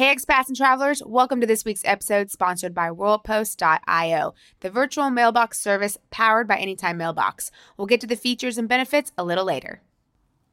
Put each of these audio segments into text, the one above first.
Hey, expats and travelers, welcome to this week's episode sponsored by WorldPost.io, the virtual mailbox service powered by Anytime Mailbox. We'll get to the features and benefits a little later.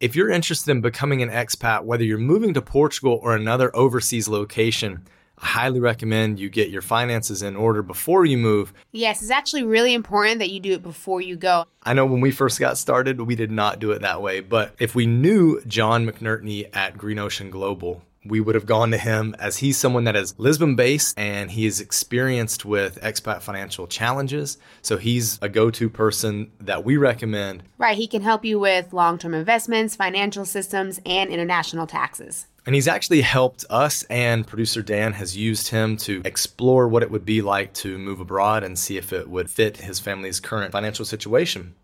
If you're interested in becoming an expat, whether you're moving to Portugal or another overseas location, I highly recommend you get your finances in order before you move. Yes, it's actually really important that you do it before you go. I know when we first got started, we did not do it that way, but if we knew John McNertney at Green Ocean Global, we would have gone to him as he's someone that is Lisbon based and he is experienced with expat financial challenges. So he's a go to person that we recommend. Right. He can help you with long term investments, financial systems, and international taxes. And he's actually helped us, and producer Dan has used him to explore what it would be like to move abroad and see if it would fit his family's current financial situation.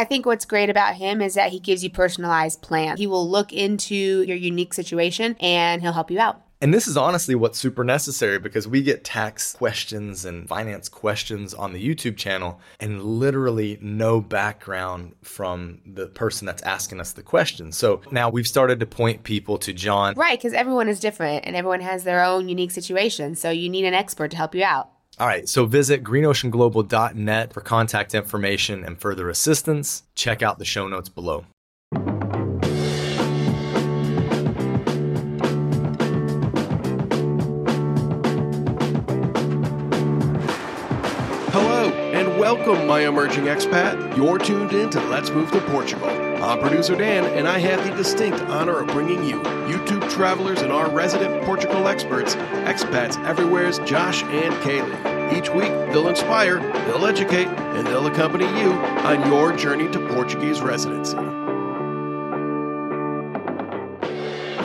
I think what's great about him is that he gives you personalized plans. He will look into your unique situation and he'll help you out. And this is honestly what's super necessary because we get tax questions and finance questions on the YouTube channel and literally no background from the person that's asking us the question. So now we've started to point people to John. Right, because everyone is different and everyone has their own unique situation. So you need an expert to help you out. All right, so visit greenoceanglobal.net for contact information and further assistance. Check out the show notes below. Hello, and welcome, my emerging expat. You're tuned in to Let's Move to Portugal. I'm producer Dan, and I have the distinct honor of bringing you YouTube travelers and our resident Portugal experts, expats everywhere's Josh and Kalie. Each week, they'll inspire, they'll educate, and they'll accompany you on your journey to Portuguese residency.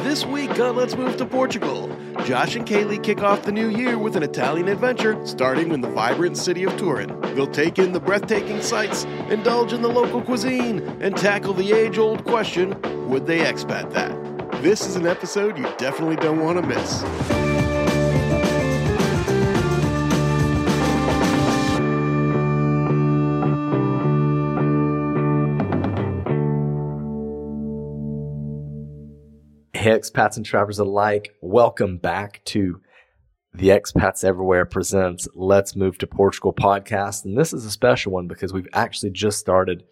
This week on Let's Move to Portugal, Josh and Kalie kick off the new year with an Italian adventure starting in the vibrant city of Turin. They'll take in the breathtaking sights, indulge in the local cuisine, and tackle the age old question would they expat that? This is an episode you definitely don't want to miss. Expats and travelers alike, welcome back to the Expats Everywhere presents Let's Move to Portugal podcast. And this is a special one because we've actually just started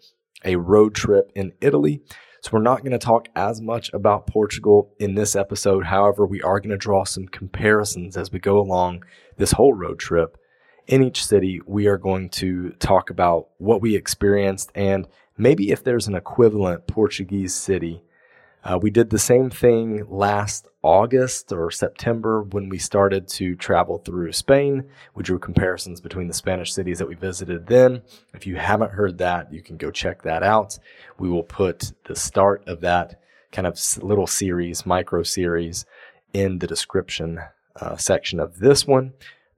a road trip in Italy. So we're not going to talk as much about Portugal in this episode. However, we are going to draw some comparisons as we go along this whole road trip. In each city, we are going to talk about what we experienced and maybe if there's an equivalent Portuguese city uh, we did the same thing last August or September when we started to travel through Spain. We drew comparisons between the Spanish cities that we visited then. If you haven't heard that, you can go check that out. We will put the start of that kind of little series, micro series, in the description uh, section of this one.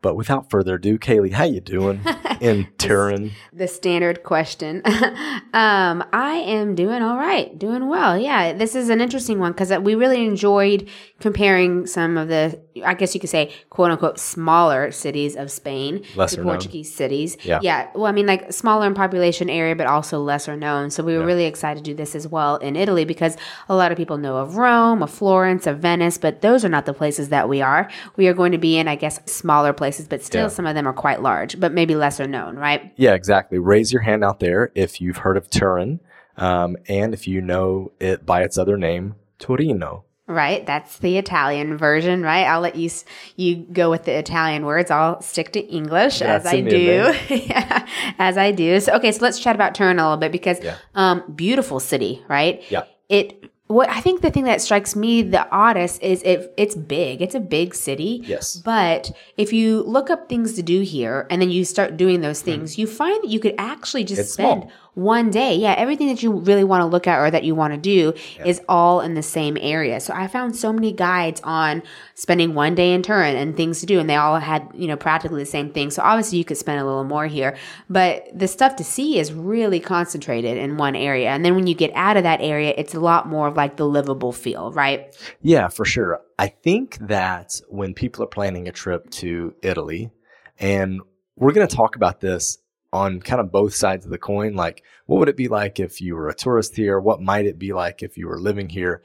But without further ado, Kalie, how you doing in Turin? the standard question. um, I am doing all right, doing well. Yeah, this is an interesting one because we really enjoyed comparing some of the, I guess you could say, quote unquote, smaller cities of Spain Lesser to known. Portuguese cities. Yeah. yeah. Well, I mean, like smaller in population area, but also lesser known. So we were Yeah. really excited to do this as well in Italy because a lot of people know of Rome, of Florence, of Venice, but those are not the places that we are. We are going to be in, I guess, smaller places, but still Yeah. some of them are quite large, but maybe lesser known, right? Yeah, exactly. Raise your hand out there if you've heard of Turin um, and if you know it by its other name, Torino. Right, that's the Italian version, right? I'll let you you go with the Italian words. I'll stick to English as I do, yeah, as I do. So, okay, so let's chat about Turin a little bit because, Yeah. um, beautiful city, right? Yeah. It what I think the thing that strikes me the oddest is if it's big. It's a big city. Yes. But if you look up things to do here and then you start doing those things, you find that you could actually just. It's spend small. One day. Yeah, everything that you really want to look at or that you want to do is all in the same area. So I found so many guides on spending one day in Turin and things to do, and they all had, you know, practically the same thing. So obviously you could spend a little more here, but the stuff to see is really concentrated in one area. And then when you get out of that area, it's a lot more of like the livable feel, right? Yeah, for sure. I think that when people are planning a trip to Italy, and we're going to talk about this on kind of both sides of the coin, like what would it be like if you were a tourist here? What might it be like if you were living here?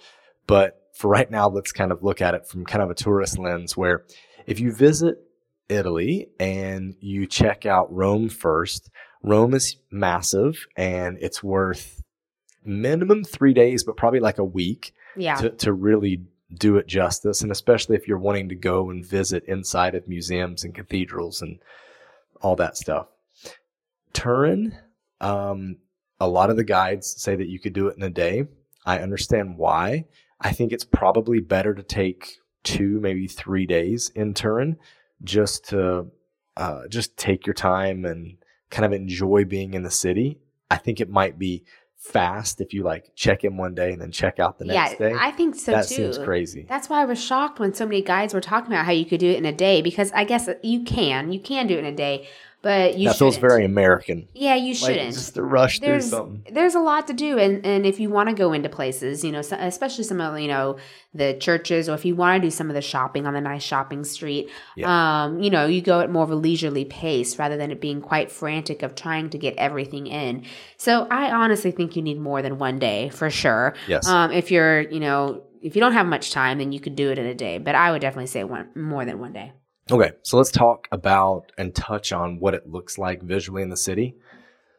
But for right now, let's kind of look at it from kind of a tourist lens where if you visit Italy and you check out Rome first, Rome is massive and it's worth minimum three days, but probably like a week Yeah. to, to really do it justice. And especially if you're wanting to go and visit inside of museums and cathedrals and all that stuff. Turin, um, a lot of the guides say that you could do it in a day. I understand why. I think it's probably better to take two, maybe three days in Turin just to uh, just take your time and kind of enjoy being in the city. I think it might be fast if you like check in one day and then check out the next yeah, day. I think so that too. seems crazy. That's why I was shocked when so many guides were talking about how you could do it in a day because I guess you can. You can do it in a day, but you that feels shouldn't. very American. Yeah, you shouldn't. like, just to rush through there's something. there's a lot to do and and if you want to go into places you know so, especially some of you know the churches or if you want to do some of the shopping on the nice shopping street um you know you go at more of a leisurely pace rather than it being quite frantic of trying to get everything in so i honestly think you need more than one day for sure Yes. um if you're you know if you don't have much time then you could do it in a day but i would definitely say one more than one day Okay, so let's talk about and touch on what it looks like visually in the city.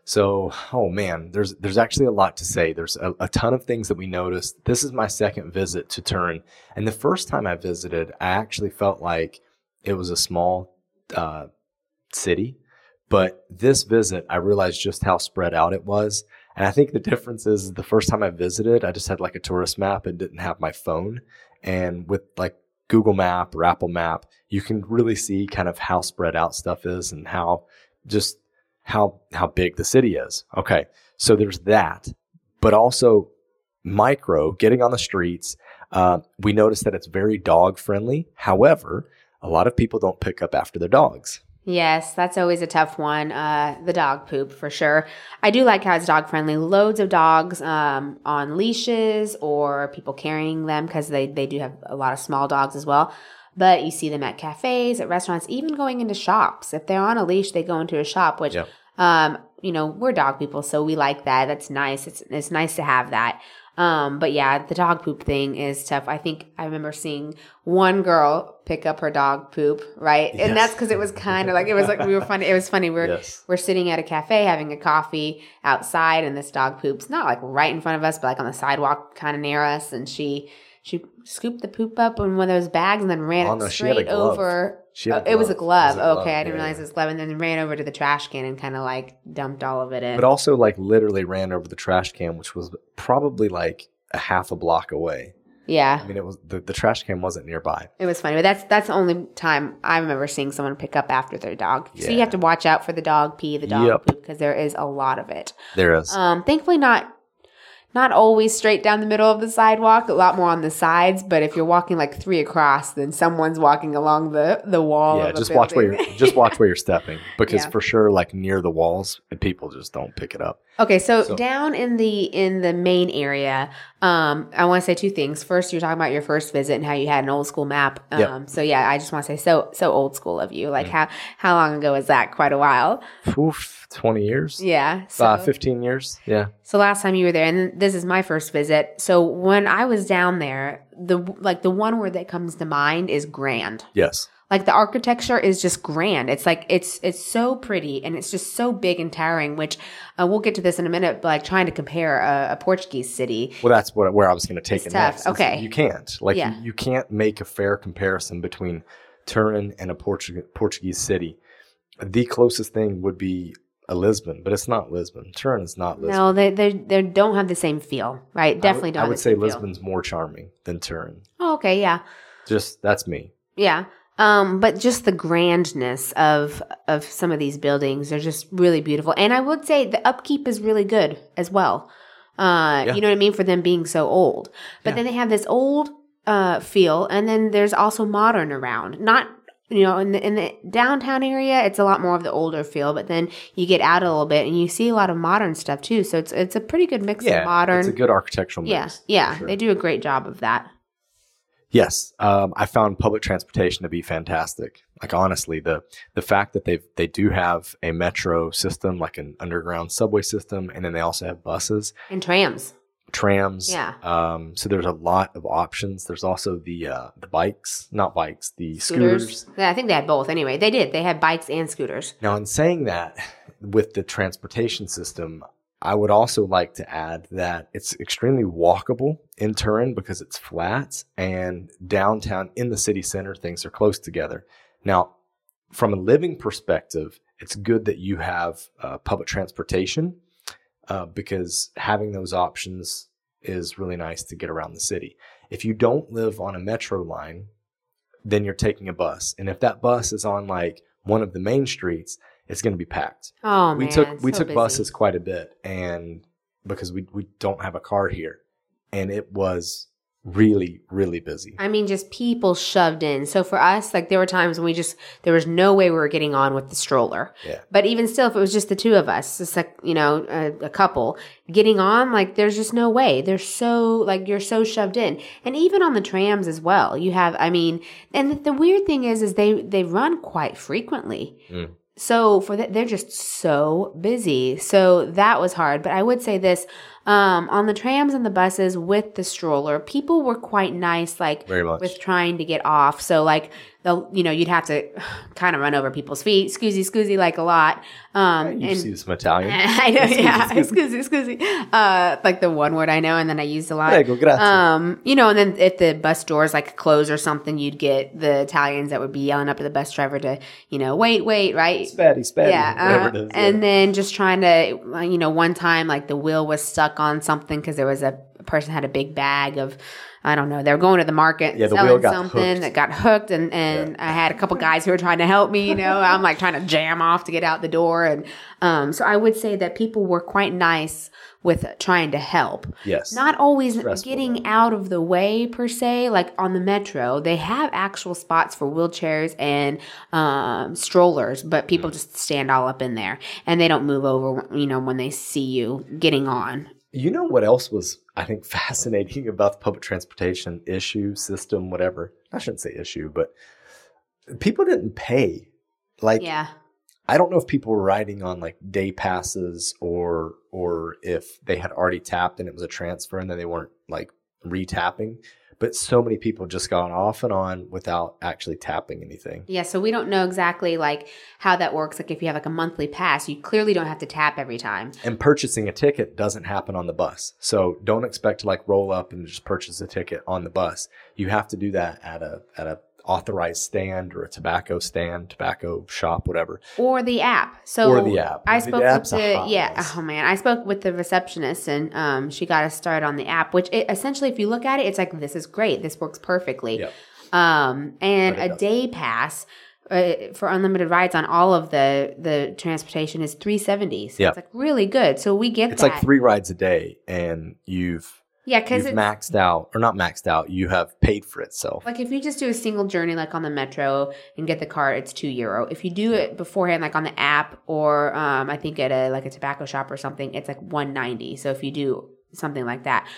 So, oh man, there's there's actually a lot to say. There's a, a ton of things that we noticed. This is my second visit to Turin, and the first time I visited, I actually felt like it was a small uh, city. But this visit, I realized just how spread out it was. And I think the difference is the first time I visited, I just had like a tourist map and didn't have my phone. And with like Google Map or Apple Map, you can really see kind of how spread out stuff is and how just how how big the city is. Okay. So there's that. But also micro, getting on the streets, uh, we notice that it's very dog friendly. However, a lot of people don't pick up after their dogs. Yes, that's always a tough one. Uh, the dog poop for sure. I do like how it's dog friendly. Loads of dogs um, on leashes or people carrying them because they, they do have a lot of small dogs as well. But you see them at cafes, at restaurants, even going into shops. If they're on a leash, they go into a shop, which, Yeah. um, you know, we're dog people, so we like that. That's nice. It's, it's nice to have that. Um, but yeah, the dog poop thing is tough. I think I remember seeing one girl pick up her dog poop, right? Yes. And that's because it was kind of like it was like we were funny. It was funny. We We're Yes. we're sitting at a cafe having a coffee outside, and this dog poops not like right in front of us, but like on the sidewalk, kind of near us. And she she scooped the poop up in one of those bags and then ran Oh, it no, straight over. She had a Oh, it was a glove. Was a glove. Okay, I didn't Yeah, realize it was a glove, and then ran over to the trash can and kind of like dumped all of it in. But also like literally ran over the trash can, which was probably like a half a block away. yeah, I mean, it was the, the trash can wasn't nearby. It was funny, but that's that's the only time I remember seeing someone pick up after their dog. Yeah. So you have to watch out for the dog pee, the dog Yep. poop, because there is a lot of it. There is. Um, thankfully, not not always straight down the middle of the sidewalk. A lot more on the sides. But if you're walking like three across, then someone's walking along the the wall. yeah, just watch where you're just watch where you're stepping because Yeah. for sure, like near the walls, and people just don't pick it up. Okay, so, So- down in the in the main area, um, I want to say two things. First, you're talking about your first visit and how you had an old school map. Um, Yep. so yeah, I just want to say so so old school of you. Mm. Like how how long ago was that? Quite a while. Oof, twenty years, Yeah. So uh, fifteen years. Yeah, so last time you were there, and this is my first visit. So when I was down there, the like the one word that comes to mind is grand. yes, Like the architecture is just grand. It's like it's it's so pretty and it's just so big and towering. Which uh, we'll get to this in a minute. But like trying to compare a, a Portuguese city, Well, that's what where I was going to take It's it tough. next. Okay. you can't like Yeah. you, you can't make a fair comparison between Turin and a Portuguese Portuguese city. The closest thing would be a Lisbon, but it's not Lisbon. Turin is not Lisbon. no, they they they don't have the same feel, right? Definitely I would, don't. I have would the say same feel. Lisbon's more charming than Turin. Oh, okay, yeah. Just that's me. Yeah. Um, but just the grandness of of some of these buildings, they're just really beautiful. And I would say the upkeep is really good as well. Uh, Yeah. you know what I mean? For them being so old. But Yeah. then they have this old uh feel and then there's also modern around. Not you know, in the in the downtown area, it's a lot more of the older feel, but then you get out a little bit and you see a lot of modern stuff too. So it's it's a pretty good mix Yeah, of modern. It's a good architectural yeah, mix. yeah, for sure. they do a great job of that. Yes, um, I found public transportation to be fantastic. Like honestly, the the fact that they they do have a metro system, like an underground subway system, and then they also have buses. And trams. trams. Yeah. Um, so there's a lot of options. There's also the uh, the bikes, not bikes, the scooters. Yeah, I think they had both. Anyway, they did. They had bikes and scooters. Now, in saying that, with the transportation system, I would also like to add that it's extremely walkable in Turin because it's flat and downtown in the city center, things are close together. Now, from a living perspective, it's good that you have uh, public transportation uh, because having those options is really nice to get around the city. If you don't live on a metro line, then you're taking a bus. And if that bus is on like one of the main streets, it's going to be packed. Oh we man, took we so took busy. buses quite a bit and because we we don't have a car here and it was really really busy. I mean, just people shoved in. So for us, like there were times when we just there was no way we were getting on with the stroller. Yeah. But even still, if it was just the two of us, just like you know, a, a couple getting on, like there's just no way. They're so like you're so shoved in, and even on the trams as well. You have, I mean, and the, the weird thing is, is they they run quite frequently. Mm. So for that, they're just so busy. So that was hard. But I would say this um, on the trams and the buses with the stroller, people were quite nice. Like with trying to get off. So like they'll you know you'd have to kind of run over people's feet, scoozy scoozy like a lot. Um, you and see some Italian. I know, Scusi, yeah, scusi. scoozy scoozy. Uh, like the one word I know, and then I use a lot. Prego, grazie. Um, you know, and then if the bus doors like close or something, you'd get the Italians that would be yelling up at the bus driver to, you know, wait, wait, right? Spatty, spatty, yeah, uh, it is. and yeah. then just trying to, you know, one time like the wheel was stuck on something because there was a, a person had a big bag of, I don't know, they were going to the market Yeah, the selling wheel got something hooked. that got hooked, and and I had a couple guys who were trying to help me. You know, I'm like trying to jam off to get out the door, and um, so I would say that people were quite nice with trying to help yes. not always Stressful, getting out of the way per se like on the metro they have actual spots for wheelchairs and um, strollers but people Mm. just stand all up in there and they don't move over you know when they see you getting on You know what else was, I think, fascinating about the public transportation issue, system, whatever? I shouldn't say issue, but people didn't pay. Like, yeah I don't know if people were riding on like day passes or or if they had already tapped and it was a transfer and then they weren't like re-tapping. But so many people just gone off and on without actually tapping anything. yeah so we don't know exactly like how that works like if you have like a monthly pass you clearly don't have to tap every time And purchasing a ticket doesn't happen on the bus. So don't expect to like roll up and just purchase a ticket on the bus. You have to do that at a at a authorized stand or a tobacco stand, tobacco shop, whatever. or the app. So Or the app. I The spoke with the hot yeah. Oh man, I spoke with the receptionist and um, she got us started on the app. Which it, essentially, if you look at it, it's like this is great. This works perfectly. Yep. Um, and a doesn't. day pass. Uh, for unlimited rides on all of the the transportation is 370 so Yep. it's like really good so we get It's that like three rides a day and you've yeah because it's maxed out or not maxed out, you have paid for itself. Like if you just do a single journey, like on the metro and get the card, it's two euro. If you do it beforehand, like on the app or um, I think at a like a tobacco shop or something, it's like one ninety. So if you do something like that,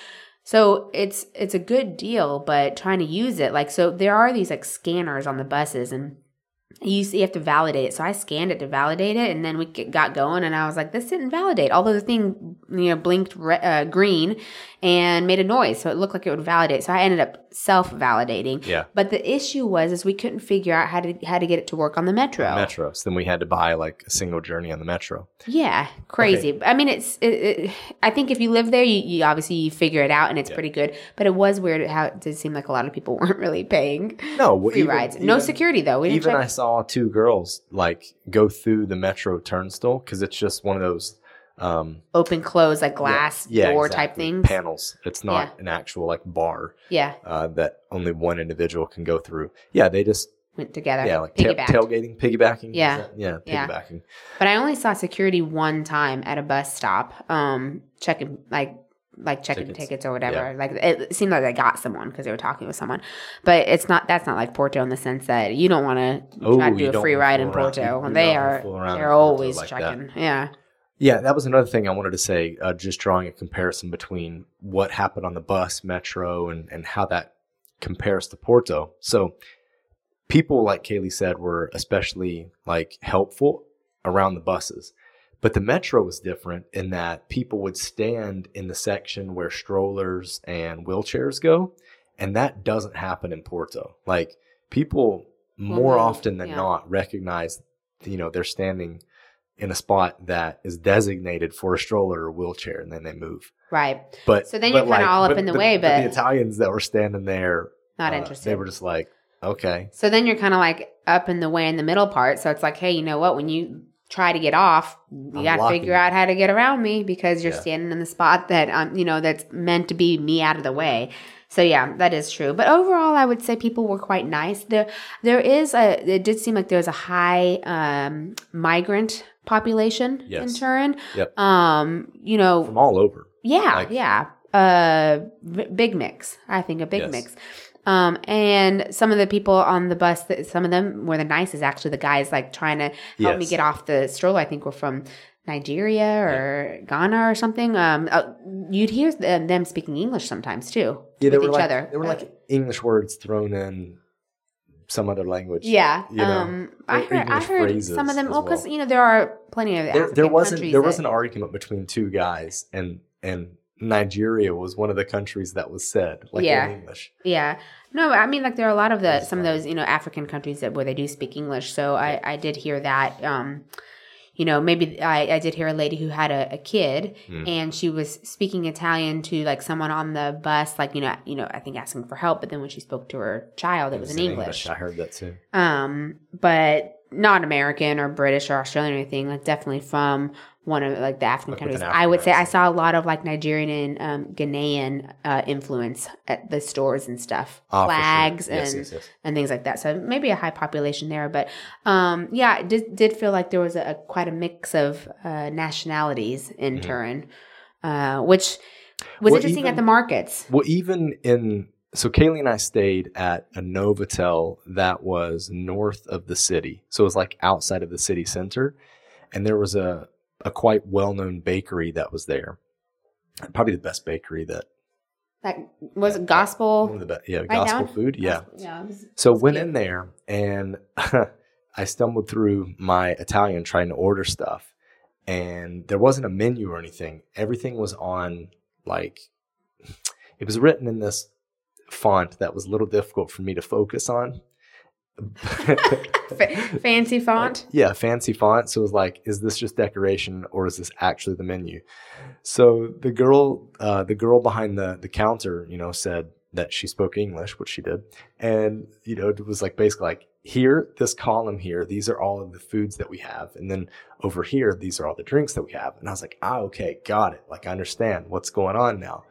so it's it's a good deal. But trying to use it, like so, there are these like scanners on the buses and. You, you have to validate it. So I scanned it to validate it, and then we got going. And I was like, "This didn't validate." Although the thing, you know, blinked re- uh, green and made a noise, so it looked like it would validate. So I ended up self validating. Yeah. But the issue was is we couldn't figure out how to how to get it to work on the metro. Metro. So Then we had to buy like a single journey on the metro. Yeah, crazy. I mean, it's. It, it, I think if you live there, you, you obviously you figure it out, and it's Yeah. pretty good. But it was weird how it did seem like a lot of people weren't really paying No, free even- rides. No security though. We Even. I saw two girls like go through the metro turnstile because it's just one of those um, open close like glass yeah, door type exactly, things. panels. It's not Yeah. an actual like bar Yeah, uh, that only one individual can go through. Yeah, they just went together. yeah like piggybacked. tailgating, piggybacking. Yeah. that- yeah, Yeah. piggybacking. But I only saw security one time at a bus stop, um, checking like like checking Tickets. tickets, or whatever. Like it seemed like they got someone because they were talking with someone. But it's not that's not like Porto in the sense that you don't want to Oh, try to do a free ride in around. Porto. You they are fool around in they're always like that. checking. Yeah. Yeah, that was another thing I wanted to say. Uh, just drawing a comparison between what happened on the bus, metro, and and how that compares to Porto. So, people like Kalie said were especially like helpful around the buses, But the metro was different in that people would stand in the section where strollers and wheelchairs go, and that doesn't happen in Porto. Like people more often than yeah. not recognize, you know, they're standing in a spot that is designated for a stroller or wheelchair, and then they move. Right. But So then but you're kinda all up in the way, the but- the Italians that were standing there, Not uh, interested. They were just like, okay, So then you're kind of like up in the way in the middle part. So it's like, hey, you know what? When you try to get off, you got to figure out how to get around me because you're Yeah. standing in the spot that um, you know that's meant to be me out of the way. So yeah, that is true. But overall, I would say people were quite nice. There, there is a. It did seem like there was a high um, migrant population in Yes. Turin. Yep. Um, you know, from all over. yeah, Like- yeah. Uh, b- big mix. I think a big Yes. mix. Um, and some of the people on the bus, that some of them were the nicest. Actually, the guys like trying to help me get off the stroller. I think were from Nigeria or Ghana or something. Um, uh, you'd hear them, them speaking English sometimes too Yeah, they with were each like, other. There were like English words thrown in some other language. yeah. you know, um, I heard, I heard some of them. Well, because well. you know there are plenty of There, there wasn't there that- was an argument between two guys, and and Nigeria was one of the countries that was said like Yeah. in English. Yeah. No, I mean like there are a lot of the some of those, you know, African countries that where they do speak English. So I I did hear that um you know, maybe I, I did hear a lady who had a, a kid Hmm. and she was speaking Italian to like someone on the bus, like, you know, you know, I think asking for help, but then when she spoke to her child, it, was, in English. I heard that too. Um, but not American or British or Australian or anything, like definitely from one of like the African Like countries. an I would African say I saw a lot of like Nigerian and um, Ghanaian uh, influence at the stores and stuff, Ah, for sure. flags Yes, and yes, yes. and things like that. So maybe a high population there, but um, yeah, it did, did feel like there was a, quite a mix of uh, nationalities in Turin, uh, which was Mm-hmm. Well, interesting at the markets. Well, even in so Kalie and I stayed at a Novotel that was north of the city. So it was like outside of the city center. And there was a, a quite well known bakery that was there. Probably the best bakery that That was Yeah, gospel. one of the best yeah, right gospel down? food. Yeah. Gospel- yeah. was- So went cute. in there and I stumbled through my Italian trying to order stuff, and there wasn't a menu or anything. Everything was on like it was written in this font that was a little difficult for me to focus on. Fa- fancy font. yeah, fancy font. So it was like, is this just decoration or is this actually the menu? So the girl, uh, the girl behind the the counter, you know, said that she spoke English, which she did, and you know, it was like basically like here, this column here, these are all of the foods that we have, and then over here, these are all the drinks that we have. And I was like, ah, okay, got it. Like I understand what's going on now.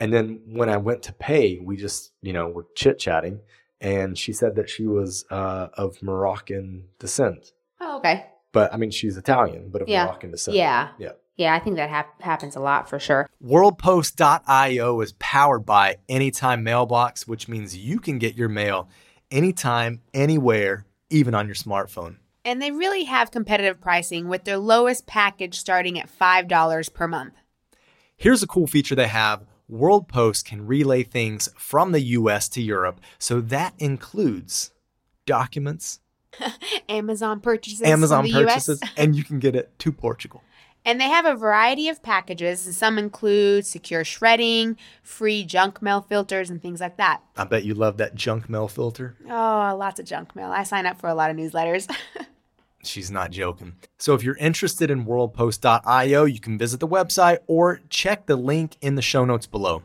And then when I went to pay, we just, you know, were chit chatting, and she said that she was uh, of Moroccan descent. Oh, okay. But I mean, she's Italian, but of Yeah. Moroccan descent. Yeah. Yeah. Yeah, I think that hap- happens a lot for sure. WorldPost.io is powered by Anytime Mailbox, which means you can get your mail anytime, anywhere, even on your smartphone. And they really have competitive pricing with their lowest package starting at $5 per month. Here's a cool feature they have World Post can relay things from the US to Europe, so that includes documents, Amazon purchases. Amazon the US. purchases, and you can get it to Portugal. And they have a variety of packages. Some include secure shredding, free junk mail filters, and things like that. I bet you love that junk mail filter. Oh, lots of junk mail. I sign up for a lot of newsletters. She's not joking. So if you're interested in worldpost.io, you can visit the website or check the link in the show notes below.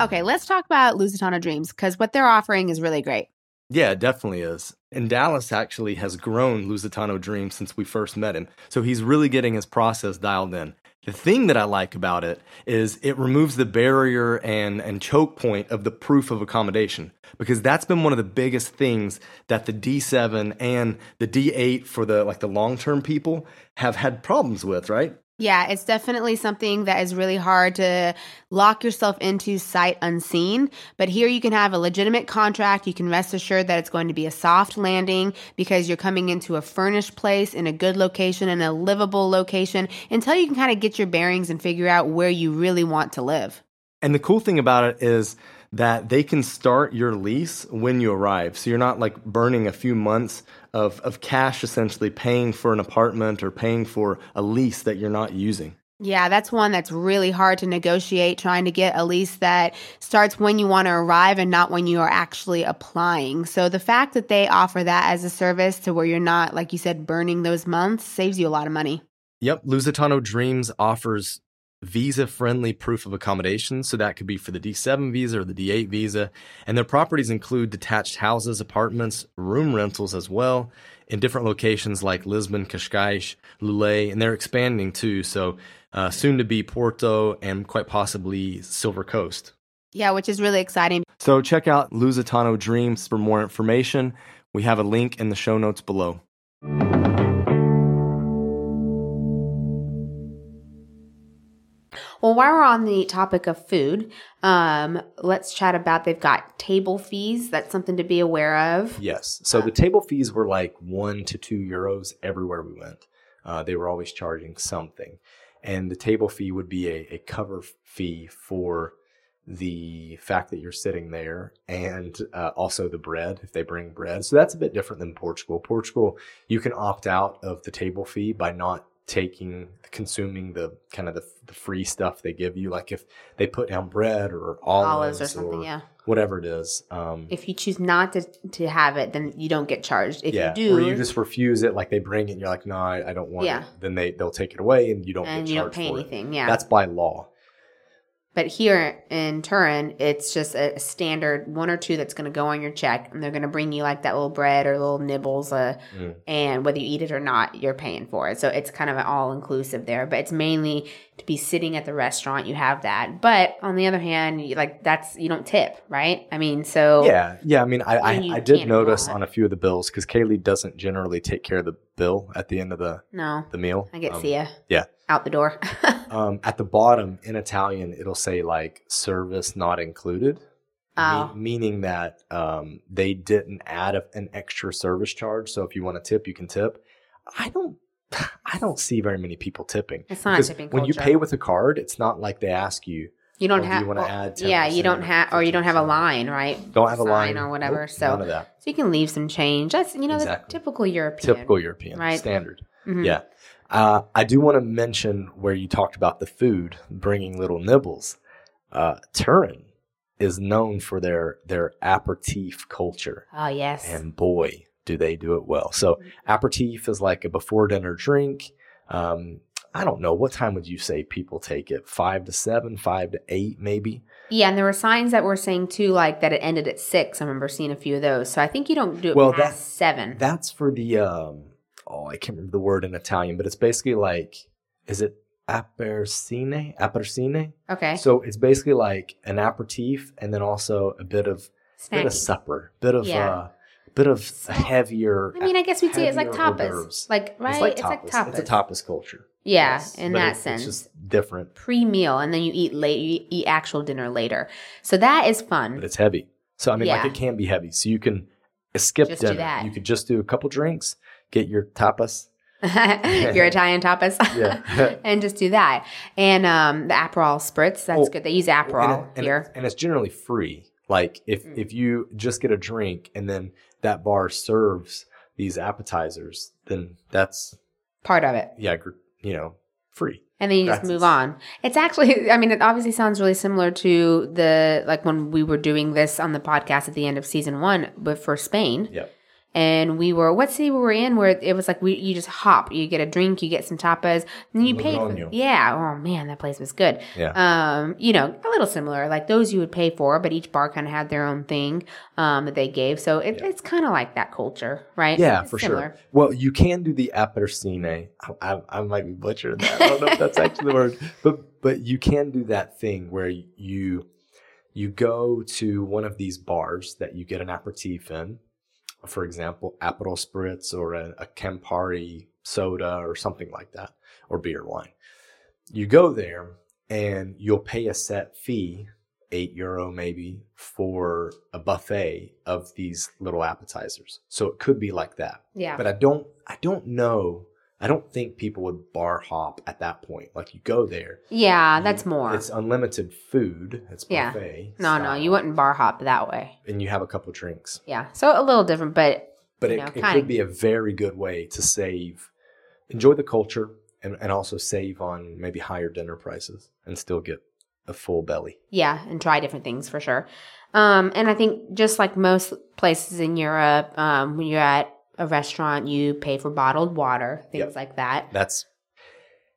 okay, let's talk about Lusitano Dreams because what they're offering is really great. Yeah, it definitely is. And Dallas actually has grown Lusitano Dream since we first met him. So he's really getting his process dialed in. The thing that I like about it is it removes the barrier and, and choke point of the proof of accommodation because that's been one of the biggest things that the D7 and the D8 for the like the long-term people have had problems with, right? Yeah, it's definitely something that is really hard to lock yourself into sight unseen. But here you can have a legitimate contract. You can rest assured that it's going to be a soft landing because you're coming into a furnished place in a good location and a livable location until you can kind of get your bearings and figure out where you really want to live. And the cool thing about it is that they can start your lease when you arrive. So you're not like burning a few months of, of cash essentially paying for an apartment or paying for a lease that you're not using. Yeah, that's one that's really hard to negotiate, trying to get a lease that starts when you want to arrive and not when you are actually applying. So the fact that they offer that as a service to where you're not, like you said, burning those months saves you a lot of money. Yep. Lusitano Dreams offers visa friendly proof of accommodation. So that could be for the D7 visa or the D8 visa. And their properties include detached houses, apartments, room rentals as well in different locations like Lisbon, Cascais, Loulé, and they're expanding too. So uh, soon to be Porto and quite possibly Silver Coast. Yeah, which is really exciting. So check out Lusitano Dreams for more information. We have a link in the show notes below. Well, while we're on the topic of food, um, let's chat about they've got table fees. That's something to be aware of. Yes. So the table fees were like one to two euros everywhere we went. Uh, they were always charging something. And the table fee would be a, a cover fee for the fact that you're sitting there and uh, also the bread if they bring bread. So that's a bit different than Portugal. Portugal, you can opt out of the table fee by not taking consuming the kind of the, the free stuff they give you like if they put down bread or olives, Olives or something, yeah. whatever it is um If you choose not to, to have it, then you don't get charged. If yeah you do, or you just refuse it like they bring it and you're like no i, I don't want Yeah. it then they they'll take it away and you don't and get you charged don't pay for anything. it. Yeah. that's by law But here in Turin, it's just a standard one or two that's going to go on your check, and they're going to bring you like that little bread or little nibbles, uh, Mm. and whether you eat it or not, you're paying for it. So it's kind of an all inclusive there. But it's mainly to be sitting at the restaurant. You have that, but on the other hand, you, like that's you don't tip, right? I mean, so yeah yeah i mean i i, I did notice on a few of the bills because kalie doesn't generally take care of the bill at the end of the no, the meal I get Um, see ya yeah out the door. um, at the bottom in Italian, it'll say like service not included, me- Oh. meaning that um, they didn't add a, an extra service charge. So if you want to tip, you can tip. I don't. I don't see very many people tipping. It's not tipping when you pay with a card, it's not like they ask you. You don't Or do have. you wanna well, add yeah, you don't have, or you don't have a line, right? Don't have a line or whatever. Nope, so, none of that. so you can leave some change. That's you know Exactly. the typical European. Typical European Right. standard. Mhm. Yeah. Uh, I do want to mention where you talked about the food, bringing little nibbles. Uh, Turin is known for their their aperitif culture, Oh yes. and boy, do they do it well. So aperitif is like a before dinner drink. Um, I don't know what time would you say people take it? Five to seven, five to eight, maybe. yeah, and there were signs that were saying too, like that it ended at six. I remember seeing a few of those. So I think you don't do it Well, past that- seven. That's for the um. Oh, I can't remember the word in Italian, but it's basically like, is it apercine? Apercine? okay. So it's basically like an aperitif and then also a bit of bit of Snacky. supper, bit of Yeah. uh, bit of heavier. I mean, I guess we'd say it's like tapas. Like right, It's like it's tapas. like tapas. It's a tapas culture. Yeah, Yes, in but that it- sense. it's just different, Pre-meal, and then you eat late. You eat actual dinner later. So that is but fun. it's heavy. So I mean, like it can be heavy. So you can skip Just dinner. that. You could just do a couple drinks, get your tapas. Your Italian tapas. Yeah. and just do that. And um, the Aperol spritz. That's Oh, good. They use Aperol and here. it- and it's generally free. Like if Mm. if you just get a drink and then that bar serves these appetizers, then that's Part of it. yeah, you know, free. and then you just move on. It's actually, I mean, it obviously sounds really similar to the like when we were doing this on the podcast at the end of season one, but for Spain. Yep. And we were what city we were in? Where it was like we you just hop, you get a drink, you get some tapas, and you pay. For, yeah. Oh man, that place was good. Yeah. Um, you know, a little similar. Like those you would pay for, but each bar kind of had their own thing um, that they gave. So it, Yeah. it's kind of like that culture, right? Yeah, It's for similar. sure. Well, you can do the apercine. I, I, I might be butchering that. I don't know if that's actually the word, but but you can do that thing where you you go to one of these bars that you get an aperitif in, for example, Aperol Spritz or a, a Campari soda or something like that, or beer wine. You go there and you'll pay a set fee, eight euro maybe, for a buffet of these little appetizers. So it could be like that Yeah. but I don't I don't know I don't think people would bar hop at that point. Like you go there, Yeah, that's more. It's unlimited food. It's buffet. no, no, style, you wouldn't bar hop that way. And you have a couple drinks, Yeah, so a little different, but but it, know, it could be a very good way to save, enjoy the culture, and, and also save on maybe higher dinner prices and still get a full belly. yeah, and try different things for sure. Um, and I think just like most places in Europe, um, when you're at a restaurant, you pay for bottled water, things Yep. like that. That's,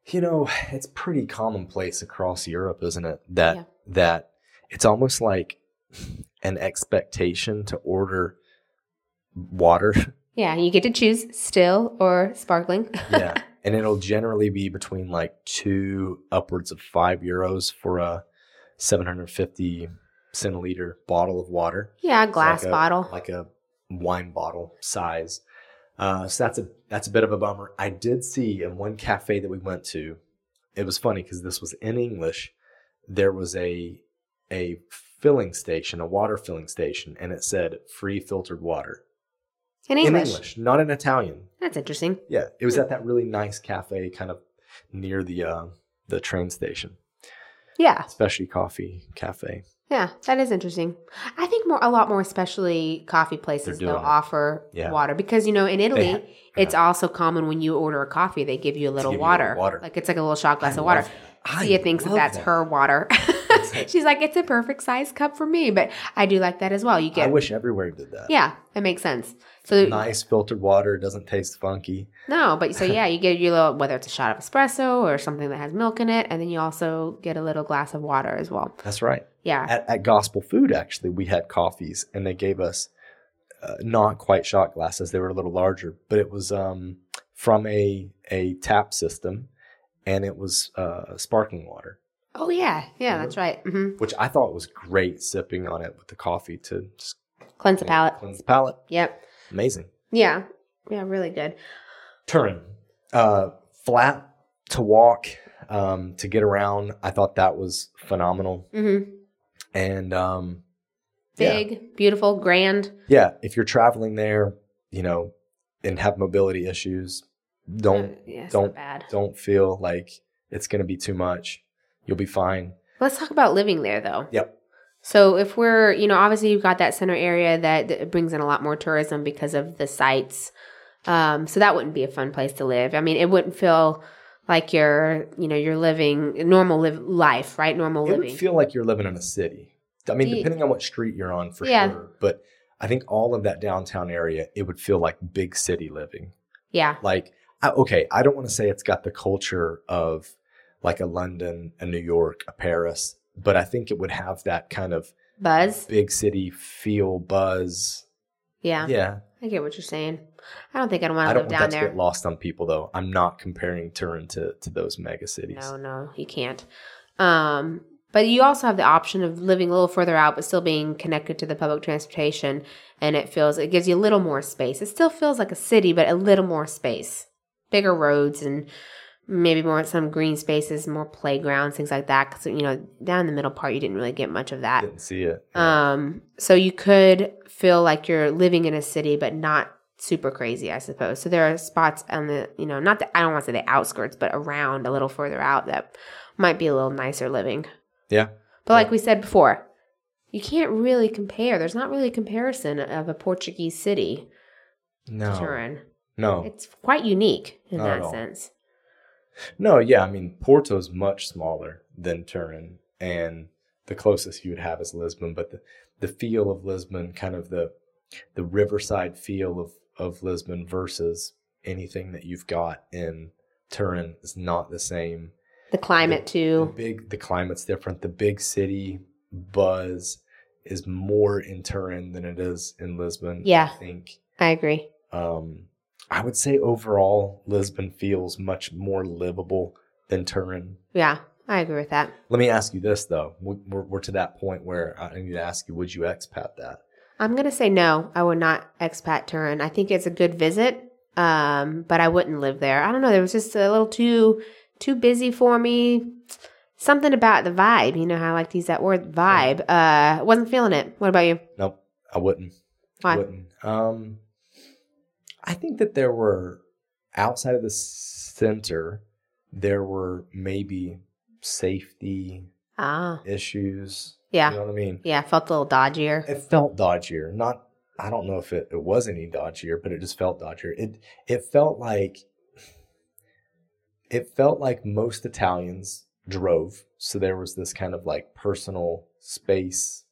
you know, it's pretty commonplace across Europe, isn't it? That Yeah. that it's almost like an expectation to order water. Yeah, you get to choose still or sparkling. yeah, and it'll generally be between like two upwards of five euros for a 750 centiliter bottle of water. yeah, glass like a- bottle. like a wine bottle size. Uh, so that's a that's a bit of a bummer. I did see in one cafe that we went to. It was funny because this was in English. There was a a filling station, a water filling station, and it said free filtered water in in English. English, not in Italian. That's interesting. Yeah, it was at that really nice cafe, kind of near the uh, the train station, Yeah, specialty coffee cafe. Yeah, that is interesting. I think more a lot more especially coffee places they'll it. offer Yeah. water because you know in Italy ha- it's also common when you order a coffee they give you a little give you a water. water. like it's like a little shot glass I of water. that. Sia thinks that that's that. her water. She's like, it's a perfect size cup for me, but I do like that as well. You get. I wish everywhere did that. yeah, it makes sense. So nice filtered water. Doesn't taste funky. no, but so yeah, you get your little whether it's a shot of espresso or something that has milk in it, and then you also get a little glass of water as well. That's right. Yeah, At, at Gospel Food, actually, we had coffees, and they gave us uh, not quite shot glasses. They were a little larger, but it was um, from a a tap system, and it was uh, sparkling water, Oh yeah, yeah, that's right. hmm which I thought was great. Sipping on it with the coffee to just Cleanse the palate. cleanse the palate. Yep. Amazing. Yeah. Yeah. Really good. Turin, uh, flat to walk, um, to get around. I thought that was phenomenal, hmm and um, yeah. Big, beautiful, grand. yeah, if you're traveling there, you know, and have mobility issues, don't Uh, yeah, don't bad. don't feel like it's going to be too much. You'll be fine. Let's talk about living there, though. Yep. So if we're, you know, obviously you've got that center area that, that brings in a lot more tourism because of the sites. Um, so that wouldn't be a fun place to live. I mean, it wouldn't feel like you're, you know, you're living normal live life, right? Normal living. It living. would feel like you're living in a city. I mean, you- depending on what street you're on, for Yeah. sure. But I think all of that downtown area, it would feel like big city living. yeah. Like, I, okay, I don't want to say it's got the culture of like a London, a New York, a Paris, but I think it would have that kind of Buzz. big city feel, buzz. Yeah. Yeah. I get what you're saying. I don't think I'd want I to don't live want down that to there. get lost on people, though. I'm not comparing Turin to, to those mega cities. No, no, you can't. Um, but you also have the option of living a little further out, but still being connected to the public transportation. And it feels it gives you a little more space. It still feels like a city, but a little more space, bigger roads, and maybe more some green spaces, more playgrounds, things like that. Because you know, down in the middle part, you didn't really get much of that. Didn't see it. Um, so you could feel like you're living in a city, but not super crazy, I suppose. So there are spots on the, you know, not the, I don't want to say the outskirts, but around a little further out that might be a little nicer living. yeah. But like we said before, you can't really compare. There's not really a comparison of a Portuguese city to No. Turin. No. It's quite unique in Not that sense. No, yeah. I mean, Porto's much smaller than Turin, and the closest you would have is Lisbon. But the, the feel of Lisbon, kind of the the riverside feel of, of Lisbon versus anything that you've got in Turin is not the same. The climate The too. big, the climate's different. The big city buzz is more in Turin than it is in Lisbon. Yeah. I think. I agree. Um, I would say overall, Lisbon feels much more livable than Turin. Yeah, I agree with that. Let me ask you this though: We- we're, we're to that point where I need to ask you: Would you expat that? I'm gonna say no. I would not expat Turin. I think it's a good visit, um, but I wouldn't live there. I don't know. There was just a little too too busy for me. Something about the vibe. You know how I like to use that word vibe. Uh, wasn't feeling it. What about you? Nope, I wouldn't. Why? I wouldn't. Um, I think that there were outside of the center, there were maybe safety Ah, issues. yeah. You know what I mean? Yeah, it felt a little dodgier. It felt dodgier. Not I don't know if it, it was any dodgier, but it just felt dodgier. It it felt like it felt like most Italians drove. So there was this kind of like personal space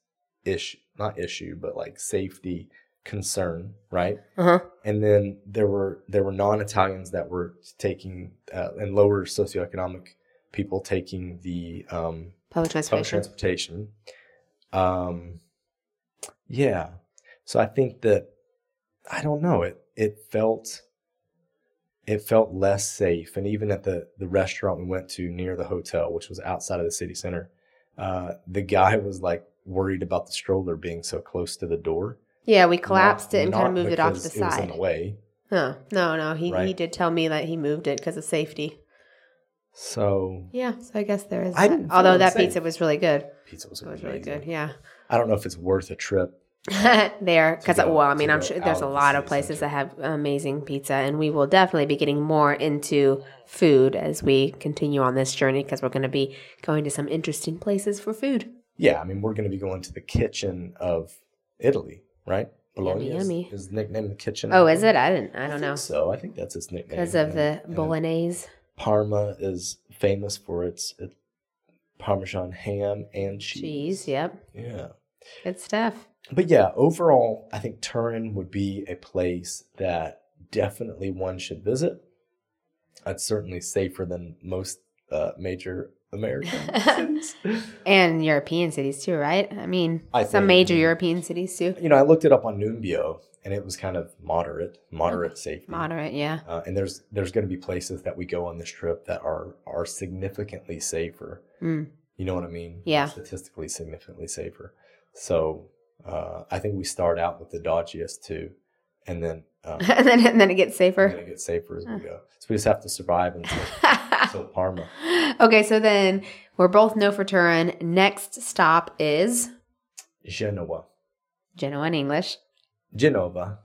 issue not issue, but like safety concern, right? Uh-huh. And then there were there were non-Italians that were taking uh, and lower socioeconomic people taking the um, Public public transportation. transportation. Um, yeah. So I think that I don't know it. It felt it felt less safe, and even at the the restaurant we went to near the hotel, which was outside of the city center, uh, the guy was like worried about the stroller being so close to the door. Yeah, we collapsed Not- it and kind of moved it off to the it was in side. the way. Huh. No, no. He, he did tell me that he moved it because of safety. So Yeah, so I guess there is that. Although that pizza was really good. pizza was, was really good. Yeah. I don't know if it's worth a trip. there because well i mean i'm sure there's a lot of places center. that have amazing pizza and we will definitely be getting more into food as we continue on this journey because we're going to be going to some interesting places for food Yeah, I mean, we're going to be going to the kitchen of Italy, right? Bologna is, yummy. is nicknamed the kitchen. oh is it i didn't i don't know So I think that's its nickname. because of the bolognese Parma is famous for its, its Parmesan ham and cheese. cheese yep Yeah. good stuff But yeah, overall, I think Turin would be a place that definitely one should visit. It's certainly safer than most uh, major American cities. and european cities too right i mean I some think- major european cities too You know, I looked it up on Numbeo, and it was kind of moderate, moderate safety. moderate yeah Uh, and there's there's going to be places that we go on this trip that are are significantly safer. Mm. You know what I mean? Yeah. Statistically significantly safer. So uh, I think we start out with the dodgiest two, and then um, and then and then it gets safer it gets safer as we go. So we just have to survive until, until Parma. okay, so then we're both no for Turin. Next stop is Genoa. Genoa in English. Genova.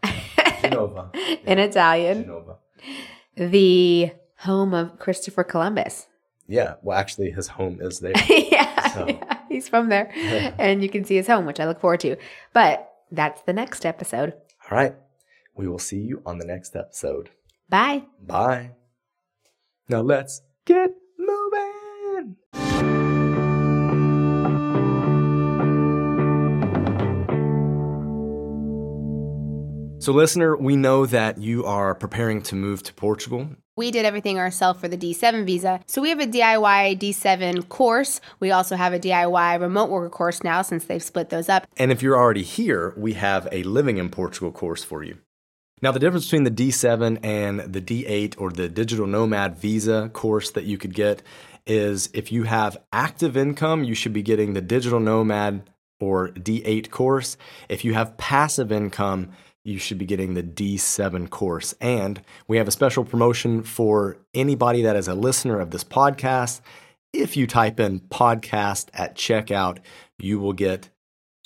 Genova. in Italian. Genova. The home of Christopher Columbus. Yeah. Well, actually, his home is there. yeah, So- yeah, he's from there. and you can see his home, which I look forward to. But that's the next episode. All right. We will see you on the next episode. Bye. Bye. Now let's get moving. So, listener, we know that you are preparing to move to Portugal. We did everything ourselves for the D7 visa. So we have a DIY D7 course. We also have a DIY remote worker course now since they've split those up. And if you're already here, we have a living in Portugal course for you. Now, the difference between the D7 and the D8 or the digital nomad visa course that you could get is if you have active income, you should be getting the digital nomad or D8 course. If you have passive income, you should be getting the D7 course. And we have a special promotion for anybody that is a listener of this podcast. If you type in podcast at checkout, you will get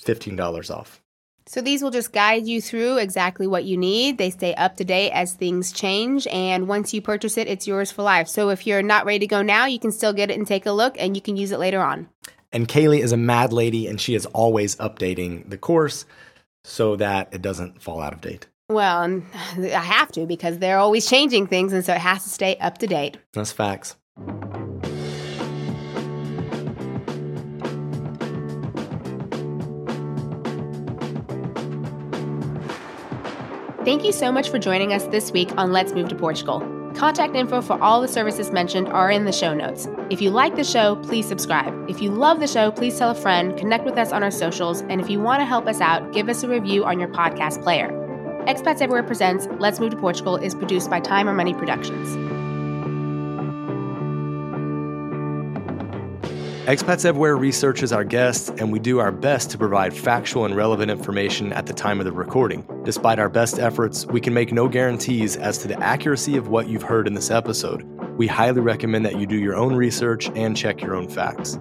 $15 off. So these will just guide you through exactly what you need. They stay up to date as things change. And once you purchase it, it's yours for life. So if you're not ready to go now, you can still get it and take a look and you can use it later on. And Kalie is a mad lady and she is always updating the course so that it doesn't fall out of date. Well, I have to because they're always changing things. And so it has to stay up to date. That's facts. Thank you so much for joining us this week on Let's Move to Portugal. Contact info for all the services mentioned are in the show notes. If you like the show, please subscribe. If you love the show, please tell a friend, connect with us on our socials, and if you want to help us out, give us a review on your podcast player. Expats Everywhere Presents Let's Move to Portugal is produced by Time or Money Productions. Expats Everywhere researches our guests, and we do our best to provide factual and relevant information at the time of the recording. Despite our best efforts, we can make no guarantees as to the accuracy of what you've heard in this episode. We highly recommend that you do your own research and check your own facts.